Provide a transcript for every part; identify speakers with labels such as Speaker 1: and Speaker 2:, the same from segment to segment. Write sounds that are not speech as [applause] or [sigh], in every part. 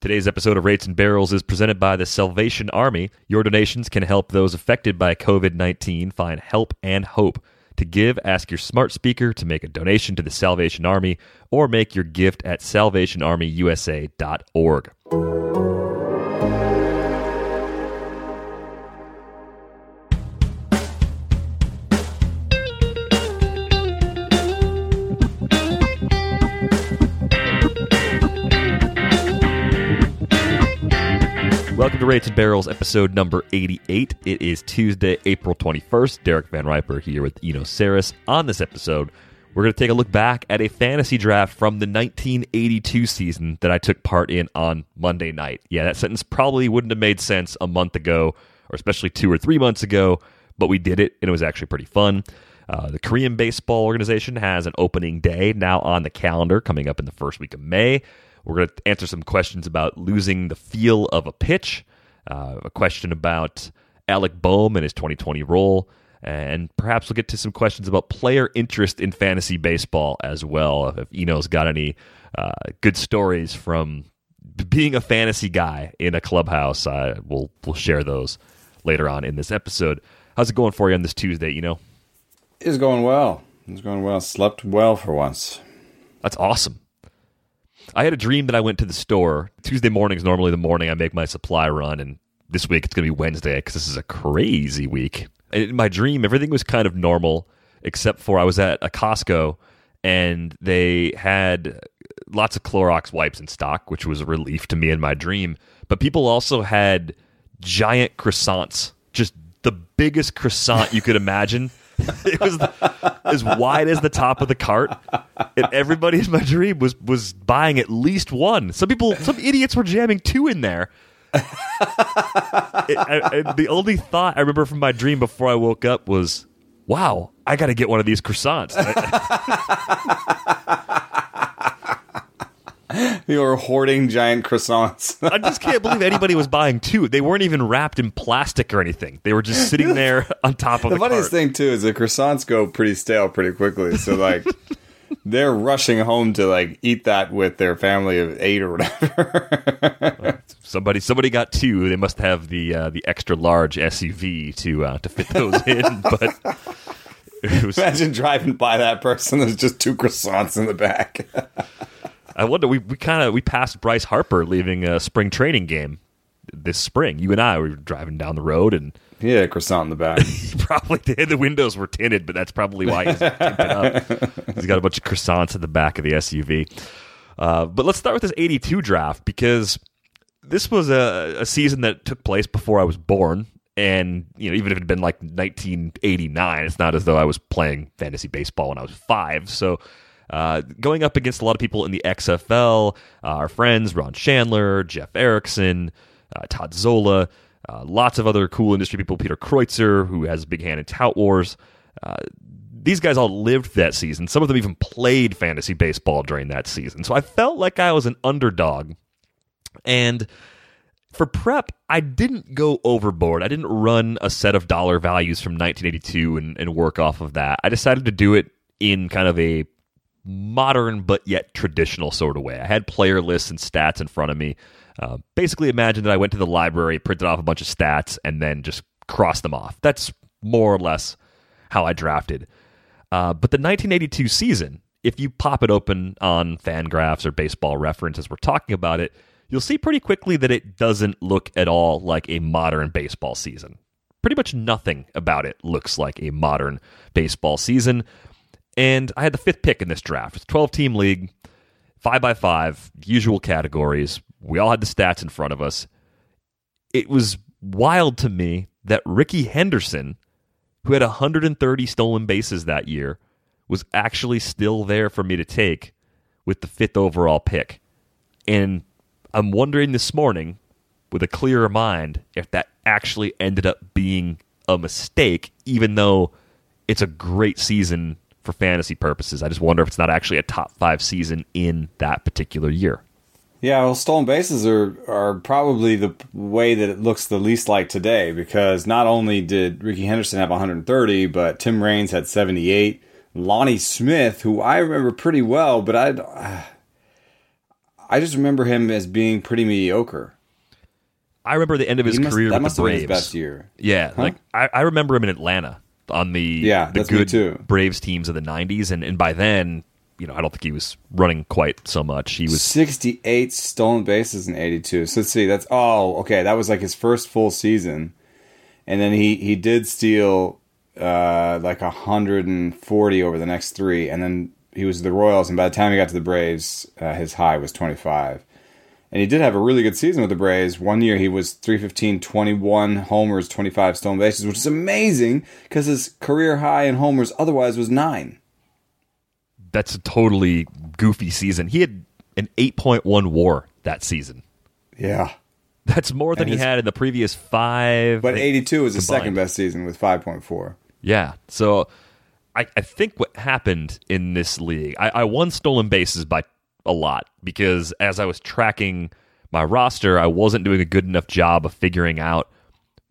Speaker 1: Today's episode of Rates and Barrels is presented by the Salvation Army. Your donations can help those affected by COVID 19 find help and hope. To give, ask your smart speaker to make a donation to the Salvation Army or make your gift at salvationarmyusa.org. To Barrels, episode number 88. It is Tuesday, April 21st. Derek VanRiper here with Eno Sarris. On this episode, we're going to take a look back at a fantasy draft from the 1982 season that I took part in on Monday night. Yeah, that sentence probably wouldn't have made sense a month ago, or especially two or three months ago, but we did it, and it was actually pretty fun. Uh, the Korean Baseball Organization has an opening day now on the calendar coming up in the first week of May. We're going to answer some questions about losing the feel of a pitch, uh, a question about Alec Bohm and his 2020 role, and perhaps we'll get to some questions about player interest in fantasy baseball as well. If Eno's got any uh, good stories from being a fantasy guy in a clubhouse, uh, we'll we'll share those later on in this episode. How's it going for you on this Tuesday? You know,
Speaker 2: it's going well. It's going well. Slept well for once.
Speaker 1: That's awesome. I had a dream that I went to the store. Tuesday morning is normally the morning I make my supply run, and this week it's going to be Wednesday because this is a crazy week. In my dream, everything was kind of normal except for I was at a Costco and they had lots of Clorox wipes in stock, which was a relief to me in my dream. But people also had giant croissants, just the biggest croissant you could imagine. [laughs] [laughs] it was as wide as the top of the cart, and everybody in my dream was was buying at least one. Some people, some idiots were jamming two in there. it, I, I, the only thought I remember from my dream before I woke up was, "Wow, I got to get one of these croissants." [laughs]
Speaker 2: you were hoarding giant croissants.
Speaker 1: I just can't believe anybody was buying two. They weren't even wrapped in plastic or anything. They were just sitting [laughs] there on top of
Speaker 2: the,
Speaker 1: the
Speaker 2: funniest
Speaker 1: cart.
Speaker 2: thing too is the croissants go pretty stale pretty quickly. So like [laughs] they're rushing home to like eat that with their family of eight or whatever. [laughs]
Speaker 1: somebody somebody got two. They must have the uh, the extra large SUV to uh, to fit those in. But
Speaker 2: was, imagine driving by that person. There's just two croissants in the back.
Speaker 1: I wonder. We, we kind of we passed Bryce Harper leaving a spring training game this spring. You and I were driving down the road and
Speaker 2: yeah, croissant in the back. [laughs]
Speaker 1: he probably did. The windows were tinted, but that's probably why he's tinted up. [laughs] He's got a bunch of croissants in the back of the SUV. Uh, but let's start with this '82 draft because this was a, a season that took place before I was born. And you know, even if it had been like 1989, it's not as though I was playing fantasy baseball when I was five. So uh, going up against a lot of people in the XFL, uh, our friends Ron Shandler, Jeff Erickson, uh, Todd Zola, uh, lots of other cool industry people, Peter Kreutzer, who has a big hand in Tout Wars. Uh, these guys all lived that season. Some of them even played fantasy baseball during that season. So I felt like I was an underdog. And for prep, I didn't go overboard. I didn't run a set of dollar values from 1982 and, and work off of that. I decided to do it in kind of a modern but yet traditional sort of way. I had player lists and stats in front of me. Uh, basically, imagine that I went to the library, printed off a bunch of stats, and then just crossed them off. That's more or less how I drafted. Uh, but the 1982 season, if you pop it open on Fangraphs or Baseball Reference as we're talking about it, you'll see pretty quickly that it doesn't look at all like a modern baseball season. Pretty much nothing about it looks like a modern baseball season. And I had the fifth pick in this draft. It's a 12 team league, five by five, usual categories. We all had the stats in front of us. It was wild to me that Rickey Henderson, who had 130 stolen bases that year, was actually still there for me to take with the fifth overall pick. And I'm wondering this morning, with a clearer mind, if that actually ended up being a mistake, even though it's a great season for fantasy purposes. I just wonder if it's not actually a top five season in that particular year.
Speaker 2: Yeah, well, stolen bases are are probably the way that it looks the least like today because not only did Rickey Henderson have 130, but Tim Raines had 78. Lonnie Smith, who I remember pretty well, but I uh, I just remember him as being pretty mediocre.
Speaker 1: I remember the end of his
Speaker 2: He must-
Speaker 1: career
Speaker 2: that
Speaker 1: with
Speaker 2: must
Speaker 1: the
Speaker 2: have been
Speaker 1: Braves.
Speaker 2: his best year.
Speaker 1: Yeah, like I, I remember him in Atlanta on the
Speaker 2: Yeah,
Speaker 1: the good
Speaker 2: too.
Speaker 1: Braves teams of the '90s, and and by then, you know, I don't think he was running quite so much. He was
Speaker 2: 68 stolen bases in 82. So let's see. That's oh, okay. That was like his first full season, and then he he did steal uh, like 140 over the next three, and then he was the Royals, and by the time he got to the Braves, uh, his high was 25. And he did have a really good season with the Braves. One year he was 315, 21 homers, 25 stolen bases, which is amazing because his career high in homers otherwise was nine.
Speaker 1: that's a totally goofy season. He had an 8.1 WAR that season.
Speaker 2: Yeah.
Speaker 1: That's more than
Speaker 2: And
Speaker 1: he
Speaker 2: his-
Speaker 1: had in the previous five.
Speaker 2: But 82 is his second best season with 5.4.
Speaker 1: Yeah. So I, I think what happened in this league, I, I won stolen bases by a lot because as I was tracking my roster, I wasn't doing a good enough job of figuring out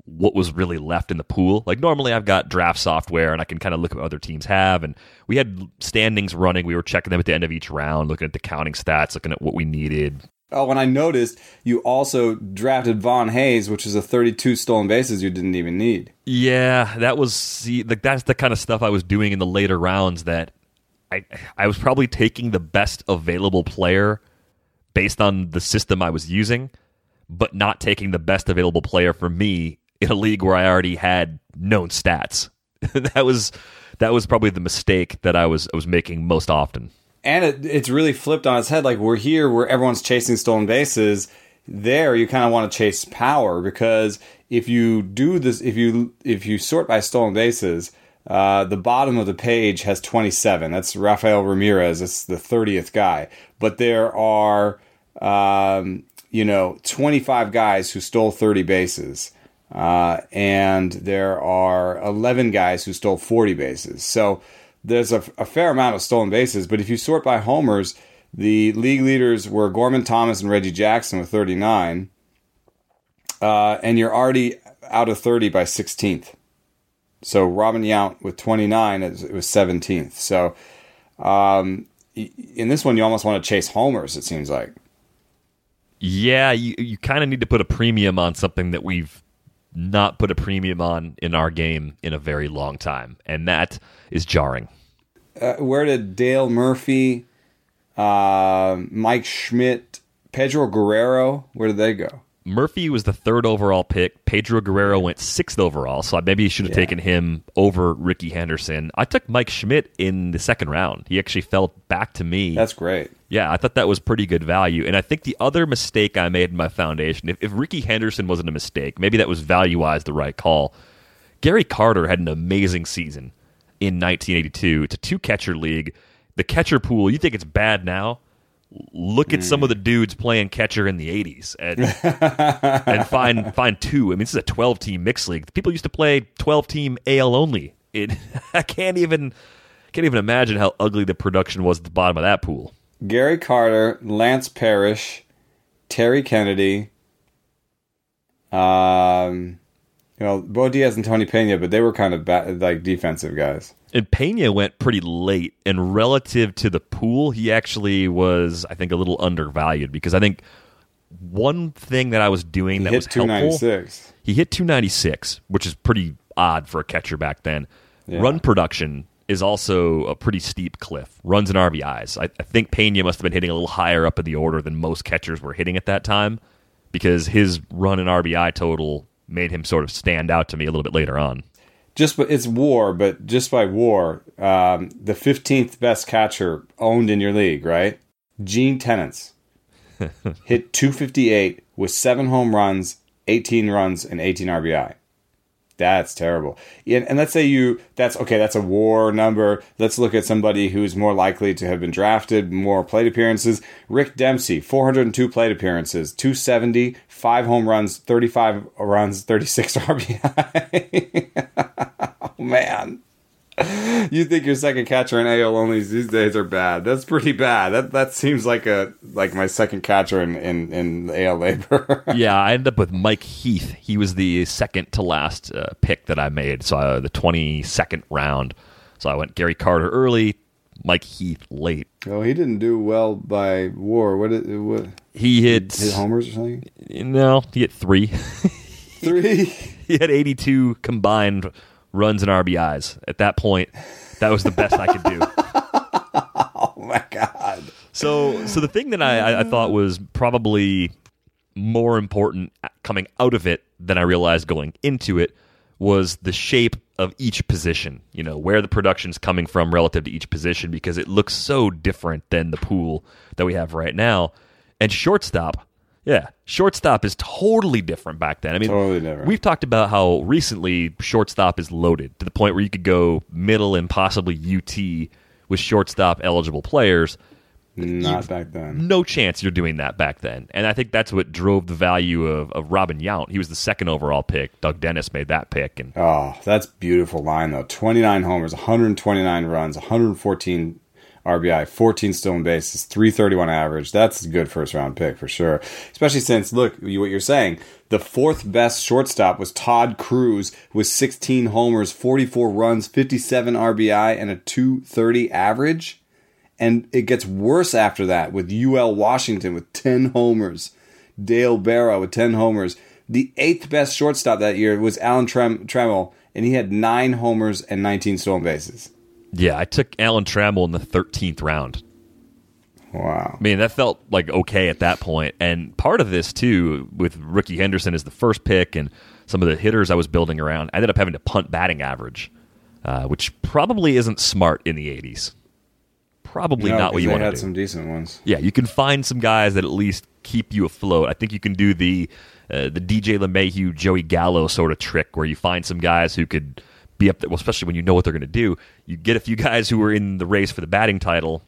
Speaker 1: what was really left in the pool. Like normally I've got draft software and I can kind of look at what other teams have and we had standings running. We were checking them at the end of each round, looking at the counting stats, looking at what we needed.
Speaker 2: Oh, and I noticed you also drafted Von Hayes, which is a 32 stolen bases you didn't even need.
Speaker 1: Yeah, that was see, like that's the kind of stuff I was doing in the later rounds that I I was probably taking the best available player based on the system I was using, but not taking the best available player for me in a league where I already had known stats. [laughs] that was that was probably the mistake that I was I was making most often.
Speaker 2: And it, it's really flipped on its head. Like we're here where everyone's chasing stolen bases. There, you kind of want to chase power because if you do this, if you if you sort by stolen bases, uh, the bottom of the page has 27. That's Rafael Ramirez. It's the 30th guy. But there are, um, you know, 25 guys who stole 30 bases. Uh, and there are 11 guys who stole 40 bases. So there's a, a fair amount of stolen bases. But if you sort by homers, the league leaders were Gorman Thomas and Reggie Jackson with 39. Uh, and you're already out of 30 by 16th. So Robin Yount with 29, it was, 17th. So um, in this one, you almost want to chase homers, it seems like.
Speaker 1: Yeah, you you kind of need to put a premium on something that we've not put a premium on in our game in a very long time, and that is jarring.
Speaker 2: Uh, where did Dale Murphy, uh, Mike Schmidt, Pedro Guerrero, where did they go?
Speaker 1: Murphy was the third overall pick. Pedro Guerrero went sixth overall, so maybe you should have
Speaker 2: Yeah.
Speaker 1: taken him over Rickey Henderson. I took Mike Schmidt in the second round. He actually fell back to me.
Speaker 2: That's great.
Speaker 1: yeah, I thought that was pretty good value. And I think the other mistake I made in my foundation, if, if Rickey Henderson wasn't a mistake, maybe that was value wise the right call. Gary Carter had an amazing season in 1982. It's a two catcher league. The catcher pool, you think it's bad now? Look at some of the dudes playing catcher in the 80s and, [laughs] and find find two. I mean, this is a 12 team mixed league. People used to play 12 team AL only. It, [laughs] I can't even can't even imagine how ugly the production was at the bottom of that pool.
Speaker 2: Gary Carter, Lance Parrish, Terry Kennedy, um, you know, Bo Diaz and Tony Pena, but they were kind of ba- like defensive guys.
Speaker 1: And Pena went pretty late, and relative to the pool, he actually was, I think, a little undervalued because I think one thing that I was doing
Speaker 2: He
Speaker 1: that was helpful.
Speaker 2: 296.
Speaker 1: He hit 296, which is pretty odd for a catcher back then.
Speaker 2: Yeah.
Speaker 1: Run production is also a pretty steep cliff. Runs and RBIs. I, I think Pena must have been hitting a little higher up in the order than most catchers were hitting at that time because his run and RBI total made him sort of stand out to me a little bit later on.
Speaker 2: Just but it's WAR, but just by WAR, um, the fifteenth best catcher owned in your league, right? Gene Tenace [laughs] hit two fifty eight with seven home runs, eighteen runs, and eighteen RBI. That's terrible. And, and let's say you that's okay. That's a WAR number. Let's look at somebody who's more likely to have been drafted, more plate appearances. Rick Dempsey, four hundred and two plate appearances, 270, five home runs, thirty five runs, thirty six [laughs] RBI. [laughs] oh man. [laughs] You think your second catcher in AL only these days are bad? That's pretty bad. That that seems like a like my second catcher in in, in AL LABR. [laughs]
Speaker 1: yeah, I ended up with Mike Heath. He was the second to last uh, pick that I made, so uh, the twenty second round. So I went Gary Carter early, Mike Heath late.
Speaker 2: Oh, he didn't do well by WAR. What? Did, what
Speaker 1: He hit
Speaker 2: hit homers or something?
Speaker 1: no, he hit three. [laughs]
Speaker 2: Three.
Speaker 1: he had 82 combined runs and RBIs. At that point, that was the best I could do. [laughs]
Speaker 2: oh my god.
Speaker 1: So, so the thing that I, I- thought was probably more important coming out of it than I realized going into it was the shape of each position. You know, where the production's coming from relative to each position because it looks so different than the pool that we have right now. And shortstop, yeah, shortstop is totally different back then. I mean,
Speaker 2: Totally different.
Speaker 1: we've talked about how recently shortstop is loaded to the point where you could go middle and possibly UT with shortstop eligible players
Speaker 2: Not back then.
Speaker 1: no chance you're doing that back then. And I think that's what drove the value of, of Robin Yount. He was the second overall pick. Doug Dennis made that pick. And
Speaker 2: Oh, that's beautiful line though. 29 homers, 129 runs, 114 RBI, 14 stolen bases, 331 average. That's a good first round pick for sure. Especially since look, what you're saying, the fourth best shortstop was Todd Cruz with 16 homers, 44 runs, 57 RBI and a 230 average. And it gets worse after that with UL Washington with 10 homers, Dale Berra with 10 homers. The eighth best shortstop that year was Alan Trem- Trammell, and he had nine homers and 19 stolen bases.
Speaker 1: Yeah, I took Alan Trammell in the 13th round.
Speaker 2: Wow.
Speaker 1: I mean, that felt like okay at that point. And part of this, too, with Rickey Henderson as the first pick and some of the hitters I was building around, I ended up having to punt batting average, uh, which probably isn't smart in the 80s. Probably
Speaker 2: No,
Speaker 1: not what you want to do.
Speaker 2: had some decent ones.
Speaker 1: Yeah, you can find some guys that at least keep you afloat. I think you can do the uh, the DJ LeMahieu, Joey Gallo sort of trick where you find some guys who could be up there, well, especially when you know what they're going to do. You get a few guys who are in the race for the batting title,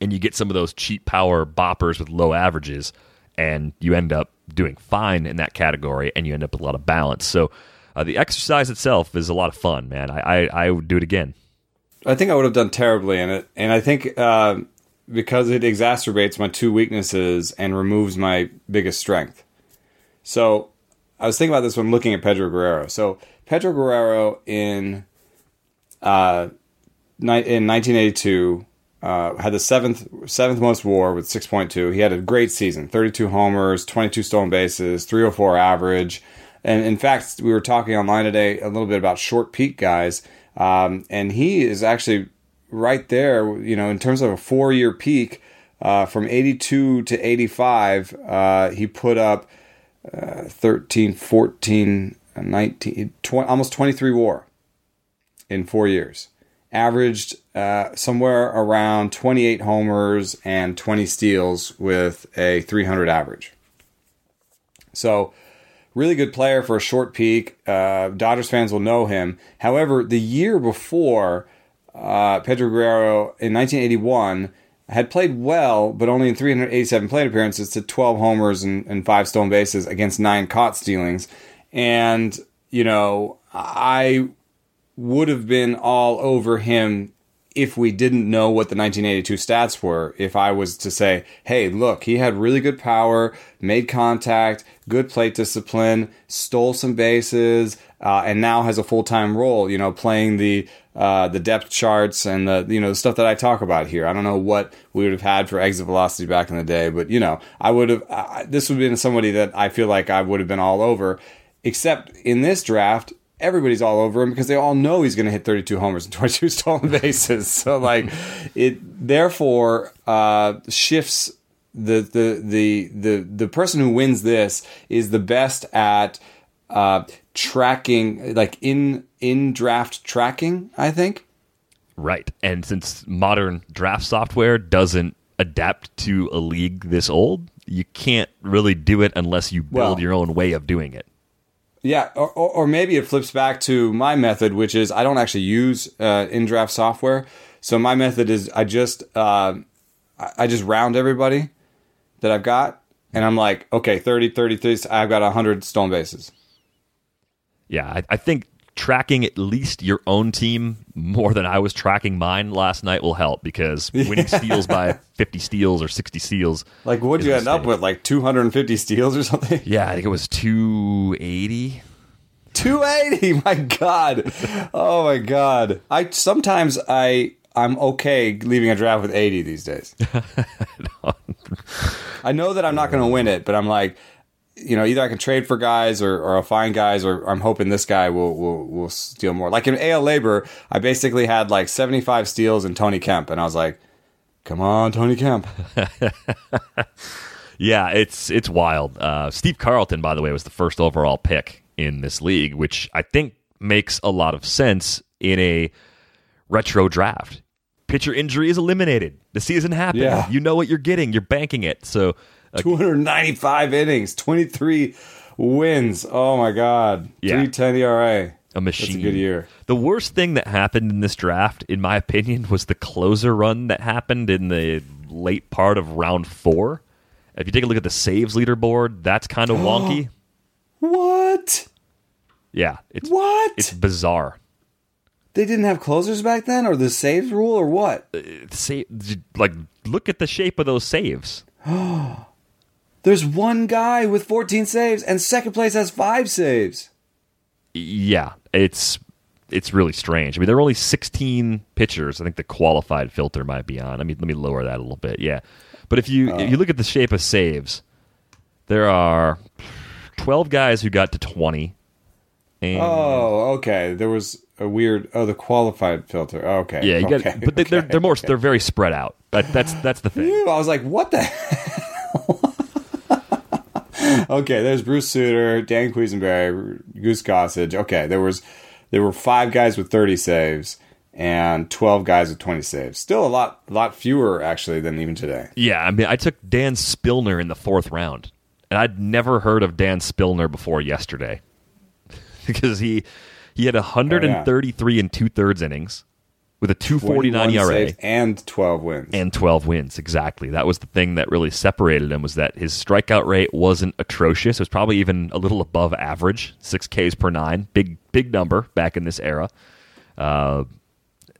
Speaker 1: and you get some of those cheap power boppers with low averages, and you end up doing fine in that category, and you end up with a lot of balance. So uh, the exercise itself is a lot of fun, man. I, I, I would do it again.
Speaker 2: I think I would have done terribly in it, and I think uh, because it exacerbates my two weaknesses and removes my biggest strength. So I was thinking about this when looking at Pedro Guerrero. So Pedro Guerrero in uh, in 1982 uh, had the seventh seventh most WAR with 6.2. He had a great season: 32 homers, 22 stolen bases, 304 average. And in fact, we were talking online today a little bit about short peak guys, um, and he is actually right there. You know, in terms of a four year peak. Uh, from 82 to 85, uh, he put up uh, 13, 14, 19, 20, almost 23 war in four years. Averaged uh, somewhere around 28 homers and 20 steals with a 300 average. So, really good player for a short peak. Uh, Dodgers fans will know him. However, the year before, uh, Pedro Guerrero in 1981 had played well, but only in 387 plate appearances to 12 homers and, and five stolen bases against nine caught stealings. And, you know, I would have been all over him if we didn't know what the 1982 stats were. If I was to say, hey, look, he had really good power, made contact, good plate discipline, stole some bases, uh, and now has a full time role, you know, playing the. Uh, the depth charts and the you know the stuff that I talk about here. I don't know what we would have had for exit velocity back in the day, but you know I would have. Uh, this would have been somebody that I feel like I would have been all over. Except in this draft, everybody's all over him because they all know he's going to hit 32 homers and [laughs] 22 stolen bases. So like it therefore uh, shifts the, the the the the person who wins this is the best at uh, tracking like in in draft tracking, I think.
Speaker 1: Right. And since modern draft software doesn't adapt to a league this old, you can't really do it unless you build
Speaker 2: Well-
Speaker 1: your own way of doing it.
Speaker 2: Yeah, or, or, or maybe it flips back to my method, which is I don't actually use uh, in draft software. So my method is I just uh, I just round everybody that I've got, and I'm like, okay, 30, 33, I've got 100 stolen bases.
Speaker 1: Yeah, I, I think tracking at least your own team more than I was tracking mine last night will help because [laughs] winning steals by 50 steals or 60 steals.
Speaker 2: Like, what'd you end up with? Like 250 steals or something? [laughs]
Speaker 1: Yeah, I think it was 280.
Speaker 2: 280 my god oh my god i sometimes i I'm okay leaving a draft with 80 these days. [laughs] I know that I'm not going to win it, but I'm like, you know, either I can trade for guys or, or I'll find guys, or I'm hoping this guy will, will will steal more. Like in AL LABR, I basically had like 75 steals and Tony Kemp, and I was like, come on, Tony Kemp. [laughs]
Speaker 1: yeah, it's it's wild. Uh, Steve Carlton, by the way, was the first overall pick in this league, which I think makes a lot of sense in a retro draft. Pitcher injury is eliminated. The season happened.
Speaker 2: Yeah.
Speaker 1: You know what you're getting. You're banking it. So
Speaker 2: 295 innings, 23 wins. Oh my God.
Speaker 1: Yeah.
Speaker 2: 310 ERA.
Speaker 1: a machine.
Speaker 2: That's a good year.
Speaker 1: The worst thing that happened in this draft, in my opinion, was the closer run that happened in the late part of round four. If you take a look at the saves leaderboard, that's kind of [gasps] wonky.
Speaker 2: What?
Speaker 1: Yeah, it's
Speaker 2: What?
Speaker 1: it's bizarre.
Speaker 2: they didn't have closers back then, or the saves rule, or what?
Speaker 1: Uh, it's sa- like look at the shape of those saves. [gasps] [gasps]
Speaker 2: There's one guy with 14 saves, and second place has five saves.
Speaker 1: Yeah, it's it's really strange. I mean, there are only 16 pitchers. I think the qualified filter might be on. I mean, let me lower that a little bit. Yeah, but if you if you uh. look at the shape of saves, there are 12 guys who got to 20. And
Speaker 2: Oh, okay. There was a weird. Oh, the qualified filter. Okay.
Speaker 1: yeah, you got,
Speaker 2: okay,
Speaker 1: but they, they're they're more
Speaker 2: okay.
Speaker 1: they're very spread out. That, that's that's the thing.
Speaker 2: Ew, I was like, what the [laughs] hell? Okay, there's Bruce Sutter, Dan Quisenberry, Goose Gossage. Okay, there was there were five guys with 30 saves and 12 guys with 20 saves. Still a lot lot fewer actually than even today.
Speaker 1: Yeah, I mean, I took Dan Spillner in the fourth round, and I'd never heard of Dan Spillner before yesterday [laughs] because he he had 133 and oh, two thirds innings with a 249 ERA
Speaker 2: and 12 wins.
Speaker 1: and 12 wins. Exactly, that was the thing that really separated him was that his strikeout rate wasn't atrocious. It was probably even a little above average, six Ks per nine, big big number back in this era. Uh,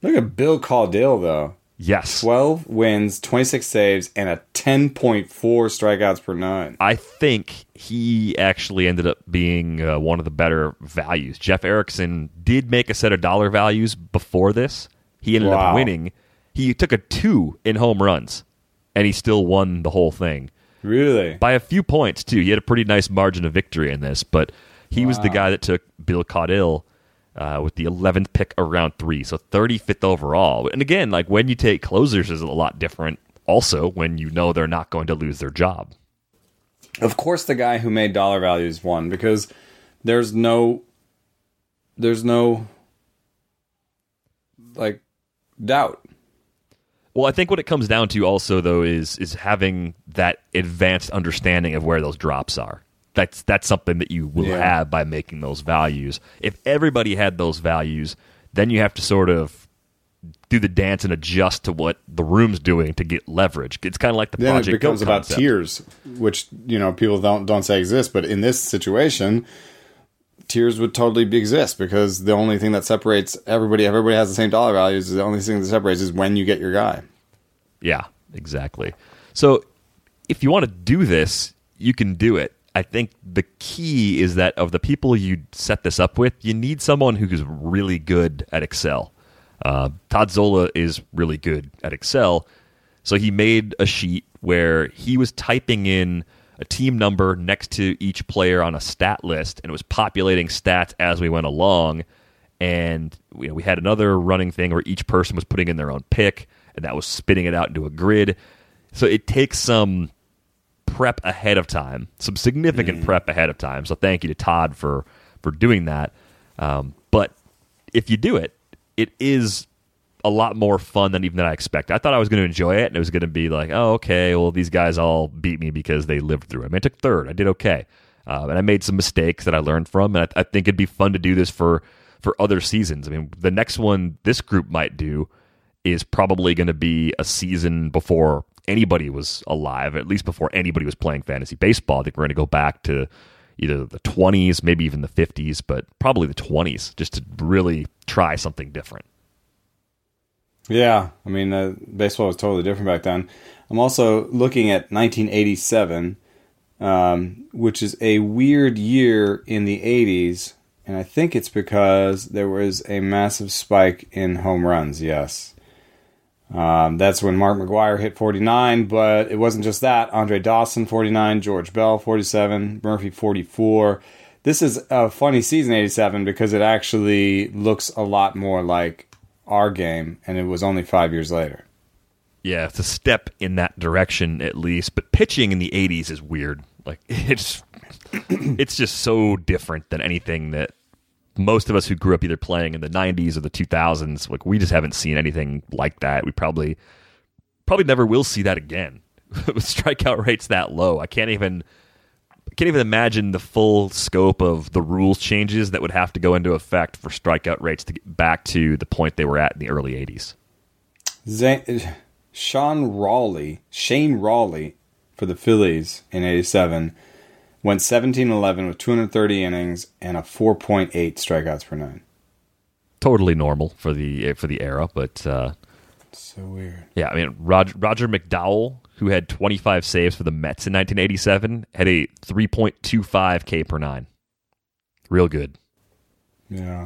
Speaker 2: Look at Bill Caudill though.
Speaker 1: yes,
Speaker 2: 12 wins, 26 saves, and a 10.4 strikeouts per nine.
Speaker 1: I think he actually ended up being uh, one of the better values. Jeff Erickson did make a set of dollar values before this. He ended up winning. He took a two in home runs, and he still won the whole thing
Speaker 2: Really?
Speaker 1: by a few points too. He had a pretty nice margin of victory in this, but he was the guy that took Bill Caudill uh, with the 11th pick around three, so 35th overall. And again, like when you take closers is a lot different. Also, when you know they're not going to lose their job.
Speaker 2: Of course, the guy who made dollar values won because there's no, there's no, like, doubt.
Speaker 1: Well, I think what it comes down to also though is is having that advanced understanding of where those drops are. That's that's something that you will
Speaker 2: Yeah.
Speaker 1: have by making those values. If everybody had those values, then you have to sort of do the dance and adjust to what the room's doing to get leverage. It's kind of like the
Speaker 2: Then
Speaker 1: project
Speaker 2: it becomes about tiers, which you know people don't don't say exist, but in this situation, tiers would totally be exist because the only thing that separates everybody, everybody has the same dollar values. The only thing that separates is when you get your guy.
Speaker 1: Yeah, exactly. So if you want to do this, you can do it. I think the key is that of the people you set this up with, you need someone who's really good at Excel. Uh, Todd Zola is really good at Excel, so he made a sheet where he was typing in a team number next to each player on a stat list, and it was populating stats as we went along. And you know, we had another running thing where each person was putting in their own pick, and that was spitting it out into a grid. So it takes some prep ahead of time, some significant prep ahead of time. So thank you to Todd for for doing that. Um, but if you do it, it is a lot more fun than even that I expected. I thought I was going to enjoy it, and it was going to be like, oh, okay, well these guys all beat me because they lived through it. I mean, I took third, I did okay, um, and I made some mistakes that I learned from, and I, I think it'd be fun to do this for for other seasons. I mean, the next one this group might do is probably going to be a season before anybody was alive, at least before anybody was playing fantasy baseball. I think we're going to go back to either the 20s, maybe even the 50s, but probably the 20s, just to really try something different.
Speaker 2: Yeah, I mean, uh, baseball was totally different back then. I'm also looking at 1987, um, which is a weird year in the 80s, and I think it's because there was a massive spike in home runs. Yes, Um, that's when Mark McGwire hit 49, but it wasn't just that. Andre Dawson 49, George Bell 47, Murphy 44. This is a funny season 87 because it actually looks a lot more like our game, and it was only five years later.
Speaker 1: Yeah, it's a step in that direction at least. But pitching in the '80s is weird. Like [laughs] it's it's just so different than anything that most of us who grew up either playing in the 90s or the 2000s like we just haven't seen anything like that we probably probably never will see that again [laughs] with strikeout rates that low i can't even can't even imagine the full scope of the rules changes that would have to go into effect for strikeout rates to get back to the point they were at in the early 80s
Speaker 2: Zane, Sean Rawley, Shane Rawley for the Phillies in 87 went 17-11 with 230 innings and a 4.8 strikeouts per nine.
Speaker 1: Totally normal for the for the era, but uh,
Speaker 2: so weird.
Speaker 1: Yeah, I mean Roger, Roger McDowell, who had 25 saves for the Mets in 1987, had a 3.25 K per nine. Real good.
Speaker 2: Yeah.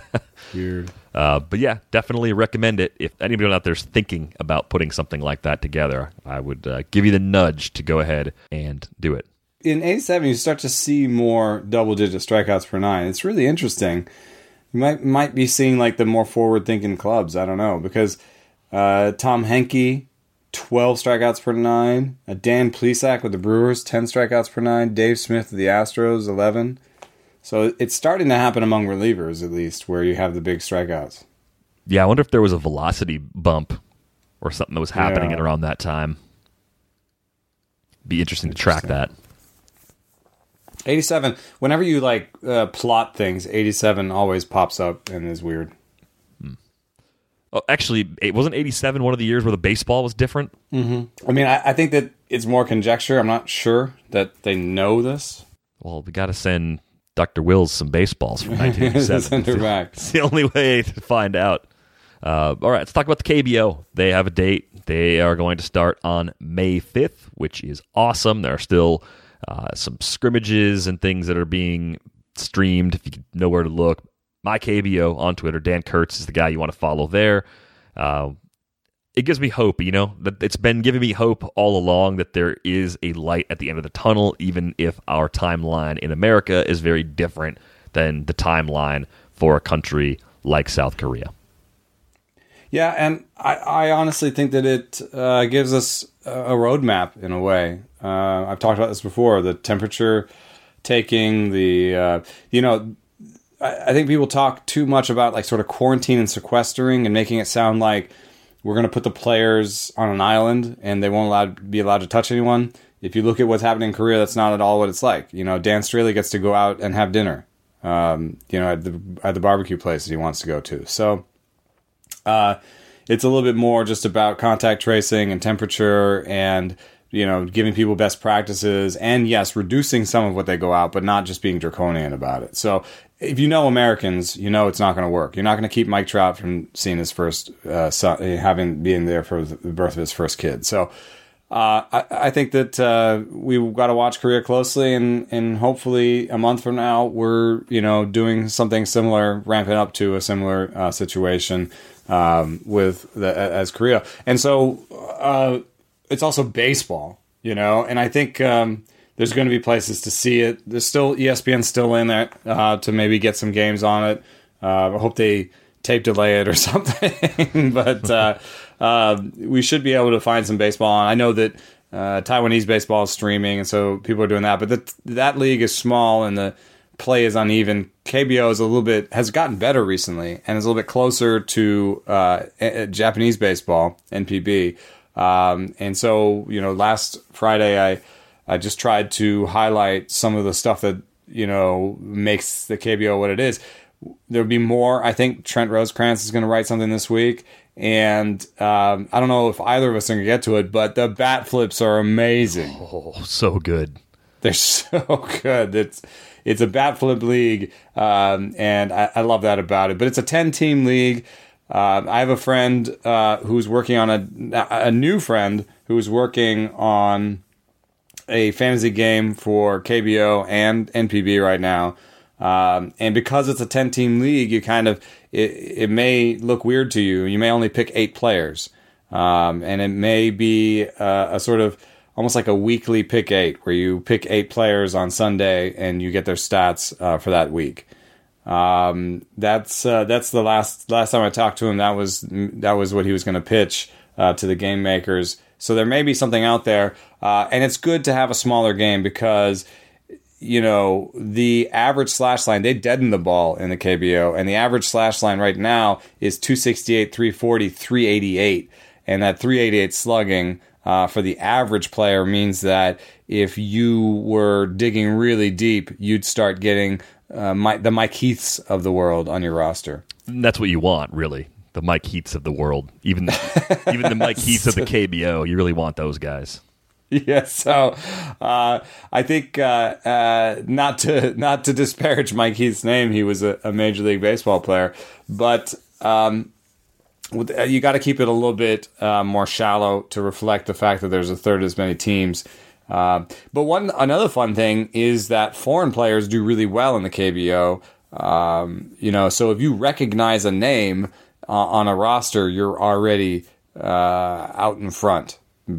Speaker 2: [laughs] weird.
Speaker 1: Uh, but yeah, definitely recommend it. If anybody out there's thinking about putting something like that together, I would uh, give you the nudge to go ahead and do it
Speaker 2: in 87 you start to see more double digit strikeouts per nine it's really interesting you might might be seeing like the more forward thinking clubs i don't know because uh, tom henke 12 strikeouts per nine uh, dan plesac with the brewers 10 strikeouts per nine dave smith with the astros 11 so it's starting to happen among relievers at least where you have the big strikeouts
Speaker 1: yeah i wonder if there was a velocity bump or something that was happening yeah. at around that time be interesting, interesting. to track that
Speaker 2: 87 whenever you like uh, plot things 87 always pops up and is weird.
Speaker 1: Oh, actually it wasn't 87 one of the years where the baseball was different?
Speaker 2: Mm-hmm. i mean I, I, think that it's more conjecture. I'm not sure that they know this.
Speaker 1: Well we gotta send dr wills some baseballs from [laughs] 1987 back. it's the only way to find out. Uh, all right let's talk about the kbo they have a date. They are going to start on may 5th which is awesome. There are still uh, some scrimmages and things that are being streamed. If you know where to look, my KBO on Twitter. Dan Kurtz is the guy you want to follow there. Uh, it gives me hope, you know, that it's been giving me hope all along that there is a light at the end of the tunnel, even if our timeline in America is very different than the timeline for a country like South Korea.
Speaker 2: Yeah, and I, I honestly think that it uh, gives us a roadmap in a way. Uh, I've talked about this before. The temperature taking, the uh, you know, I, think people talk too much about like sort of quarantine and sequestering and making it sound like we're going to put the players on an island and they won't allowed, be allowed to touch anyone. If you look at what's happening in Korea, that's not at all what it's like. You know, Dan Straily gets to go out and have dinner. Um, you know, at the at the barbecue place that he wants to go to. So. Uh, it's a little bit more just about contact tracing and temperature and you know giving people best practices and yes reducing some of what they go out but not just being draconian about it. So if you know americans you know it's not going to work. You're not going to keep mike trout from seeing his first uh, son, having being there for the birth of his first kid. So uh, I, I, think that uh, we've got to watch Korea closely, and, and hopefully a month from now we're you know doing something similar, ramping up to a similar uh, situation um, with the, as Korea. And so uh, it's also baseball, you know, and I think um, there's going to be places to see it. There's still ESPN still in there uh, to maybe get some games on it. Uh, I hope they tape delay it or [laughs] something, but uh, uh, we should be able to find some baseball on. I know that uh, Taiwanese baseball is streaming, and so people are doing that. But that that league is small, and the play is uneven. KBO is a little bit has gotten better recently and is a little bit closer to uh, Japanese baseball NPB. Um, and so you know, last Friday I I just tried to highlight some of the stuff that you know makes the KBO what it is. There'll be more. I think Trent Rosecrans is going to write something this week, and um, I don't know if either of us are going to get to it, but the bat flips are amazing. [laughs]
Speaker 1: Oh, so good!
Speaker 2: They're [laughs] so good. It's it's a bat flip league, um, and I, I, love that about it. But it's a ten team league. Uh, I have a friend uh, who's working on a a new friend who's working on a fantasy game for KBO and NPB right now. Um, and because it's a 10 team league, you kind of, it, it may look weird to you. You may only pick eight players. um, and it may be uh, a sort of almost like a weekly pick eight, where you pick eight players on Sunday and you get their stats uh, for that week. Um, that's uh, that's the last last time I talked to him. That was that was what he was going to pitch uh, to the game makers. So there may be something out there, uh, and it's good to have a smaller game because you know the average slash line they deaden the ball in the KBO, and the average slash line right now is 268, 340, 388, and that 388 slugging. Uh, for the average player means that if you were digging really deep, you'd start getting uh, Mike, the Mike Heaths of the world on your roster.
Speaker 1: That's what you want, really. The Mike Heaths of the world, even [laughs] even the Mike Heaths of the KBO. You really want those guys.
Speaker 2: Yeah, so uh, I think uh, uh, not to not to disparage Mike Heath's name, he was a, a major league baseball player, but um, you got to keep it a little bit uh, more shallow to reflect the fact that there's a third as many teams uh, but one another fun thing is that foreign players do really well in the KBO. Um, you know, so if you recognize a name uh, on a roster, you're already uh, out in front.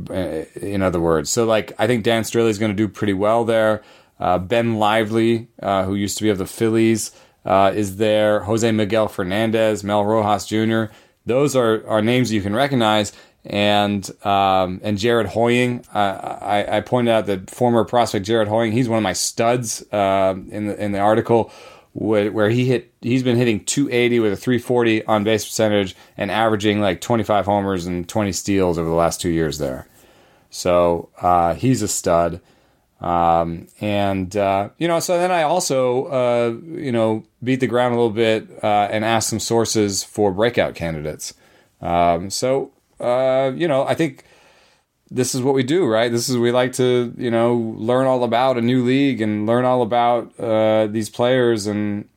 Speaker 2: Uh, in other words, so like I think Dan Straily is going to do pretty well there. Uh, ben Lively, who used to be of the Phillies, is there. Jose Miguel Fernandez, Mel Rojas Jr. Those are, are names you can recognize and um, and Jared Hoying. Uh, I, I, pointed out that former prospect Jared Hoying. He's one of my studs uh, in the in the article where, where he hit. He's been hitting 280 with a 340 on base percentage and averaging like 25 homers and 20 steals over the last two years there. So uh, he's a stud. Um, and uh, you know, so then I also uh, you know beat the ground a little bit uh, and asked some sources for breakout candidates. Um, so uh, you know, I think this is what we do, right? This is we like to, you know, learn all about a new league and learn all about uh, these players, and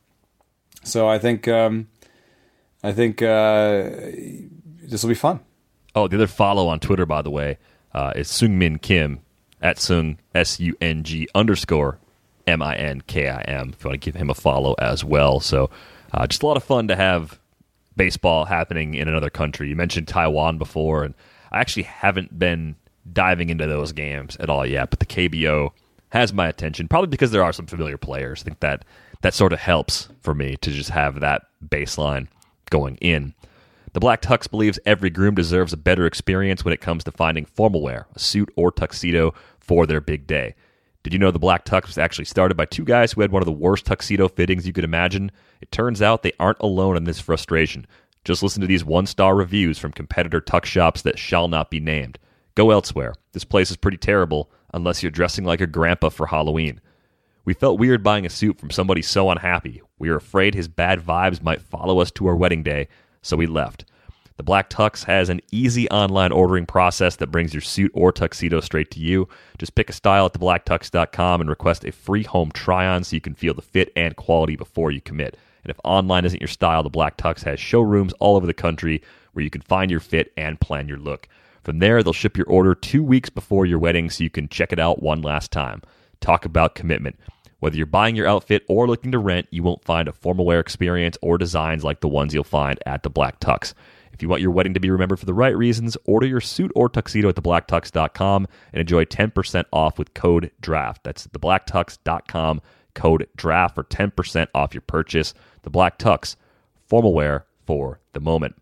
Speaker 2: so I think, um, I think uh, this will be fun.
Speaker 1: Oh, the other follow on Twitter, by the way, uh, is Sungmin Kim at Sung S U N G underscore M I N K I M. If you want to give him a follow as well, so uh, just a lot of fun to have baseball happening in another country. You mentioned Taiwan before, and I actually haven't been diving into those games at all yet. But the KBO has my attention, probably because there are some familiar players. I think that that sort of helps for me to just have that baseline going in. The Black Tux believes every groom deserves a better experience when it comes to finding formal wear, a suit or tuxedo for their big day. Did you know the Black Tux was actually started by two guys who had one of the worst tuxedo fittings you could imagine? It turns out they aren't alone in this frustration. Just listen to these one star reviews from competitor tuck shops that shall not be named. Go elsewhere. This place is pretty terrible unless you're dressing like a grandpa for Halloween. We felt weird buying a suit from somebody so unhappy. We were afraid his bad vibes might follow us to our wedding day, so we left. The Black Tux has an easy online ordering process that brings your suit or tuxedo straight to you. Just pick a style at theblacktux.com and request a free home try on so you can feel the fit and quality before you commit. And if online isn't your style, the Black Tux has showrooms all over the country where you can find your fit and plan your look. From there, they'll ship your order two weeks before your wedding so you can check it out one last time. Talk about commitment. Whether you're buying your outfit or looking to rent, you won't find a formal wear experience or designs like the ones you'll find at the Black Tux. If you want your wedding to be remembered for the right reasons, order your suit or tuxedo at theblacktux.com and enjoy 10% off with code DRAFT. That's theblacktux.com, code DRAFT for 10% off your purchase. The Black Tux, formal wear for the moment.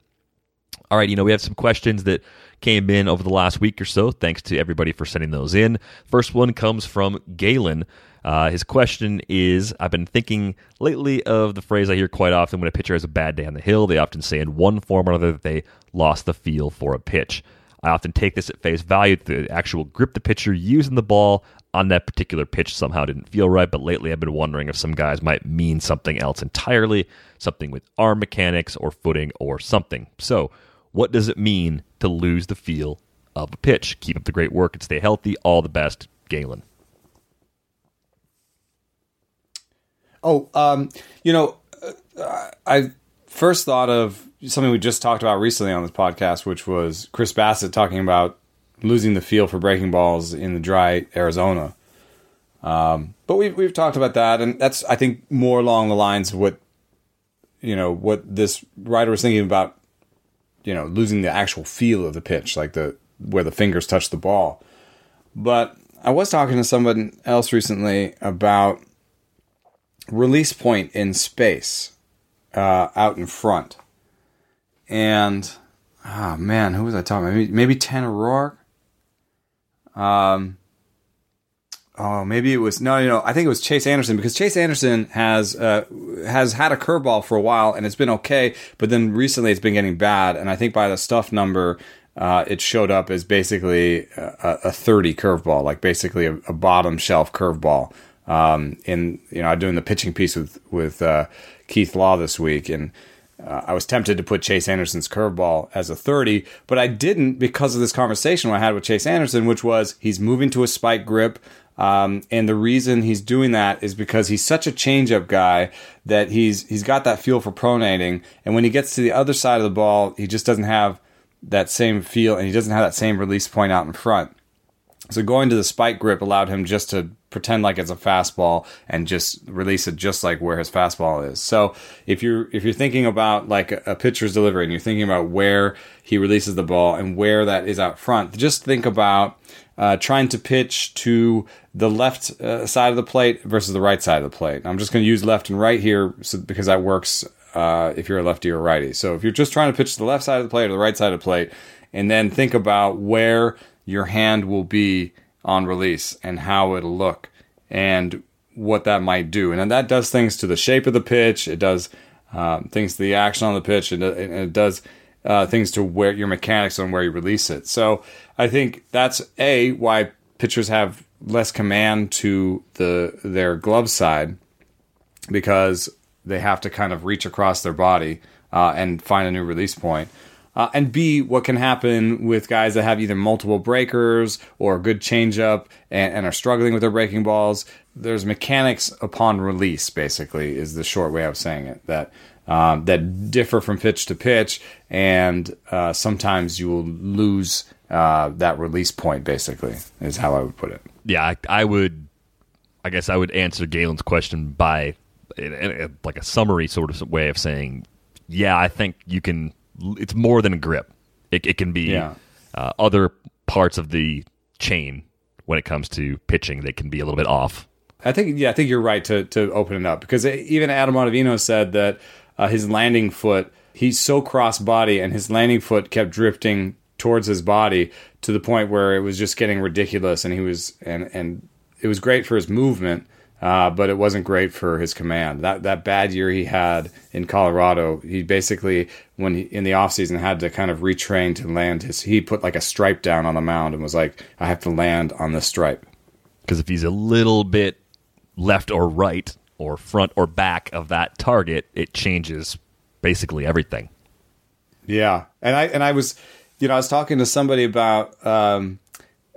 Speaker 1: All right, you know, we have some questions that came in over the last week or so. Thanks to everybody for sending those in. First one comes from Galen. Uh, his question is I've been thinking lately of the phrase I hear quite often when a pitcher has a bad day on the hill. They often say in one form or another that they lost the feel for a pitch. I often take this at face value. The actual grip the pitcher using the ball on that particular pitch somehow didn't feel right, but lately I've been wondering if some guys might mean something else entirely, something with arm mechanics or footing or something. So, what does it mean to lose the feel of a pitch? Keep up the great work and stay healthy. All the best, Galen.
Speaker 2: Oh, um, you know, uh, I first thought of something we just talked about recently on this podcast, which was Chris Bassitt talking about losing the feel for breaking balls in the dry Arizona. Um, but we've we've talked about that, and that's I think more along the lines of what you know what this writer was thinking about you know, losing the actual feel of the pitch, like the where the fingers touch the ball. But I was talking to someone else recently about release point in space uh, out in front, and oh man, who was I talking? About? Maybe maybe Tanner Roark. Um. Oh, maybe it was no, no. I think it was Chase Anderson because Chase Anderson has uh, has had a curveball for a while and it's been okay, but then recently it's been getting bad. And I think by the stuff number, uh, it showed up as basically a, a 30 curveball, like basically a, a bottom shelf curveball. Um, in you know, I'm doing the pitching piece with with uh, Keith Law this week, and uh, I was tempted to put Chase Anderson's curveball as a 30, but I didn't because of this conversation I had with Chase Anderson, which was he's moving to a spike grip. Um, and the reason he's doing that is because he's such a changeup guy that he's he's got that feel for pronating, and when he gets to the other side of the ball, he just doesn't have that same feel, and he doesn't have that same release point out in front. So going to the spike grip allowed him just to pretend like it's a fastball and just release it just like where his fastball is. So if you're if you're thinking about like a, pitcher's delivery and you're thinking about where he releases the ball and where that is out front, just think about uh, trying to pitch to the left uh, side of the plate versus the right side of the plate. I'm just going to use left and right here so, because that works uh, if you're a lefty or righty. So if you're just trying to pitch to the left side of the plate or the right side of the plate, and then think about where your hand will be on release and how it'll look and what that might do. And that does things to the shape of the pitch. It does um, things to the action on the pitch. And it does uh, things to where your mechanics on where you release it. So I think that's a why pitchers have less command to the their glove side because they have to kind of reach across their body uh, and find a new release point. Uh, and B, what can happen with guys that have either multiple breakers or a good changeup and, and are struggling with their breaking balls? There's mechanics upon release, basically, is the short way of saying it. That um, that differ from pitch to pitch, and uh, sometimes you will lose uh, that release point. Basically, is how I would put it.
Speaker 1: Yeah, I, I would. I guess I would answer Galen's question by in, in, like a summary sort of way of saying, yeah, I think you can. It's more than a grip. It, it can be
Speaker 2: Yeah.
Speaker 1: uh, other parts of the chain when it comes to pitching that can be a little bit off.
Speaker 2: I think yeah, I think you're right to to open it up because even Adam Ottavino said that uh, his landing foot he's so cross body and his landing foot kept drifting towards his body to the point where it was just getting ridiculous and he was and and it was great for his movement. Uh, but it wasn't great for his command. That that bad year he had in Colorado, he basically when he, in the offseason had to kind of retrain to land his. He put like a stripe down on the mound and was like, "I have to land on this stripe."
Speaker 1: Because if he's a little bit left or right or front or back of that target, it changes basically everything.
Speaker 2: Yeah, and I and I was, you know, I was talking to somebody about um,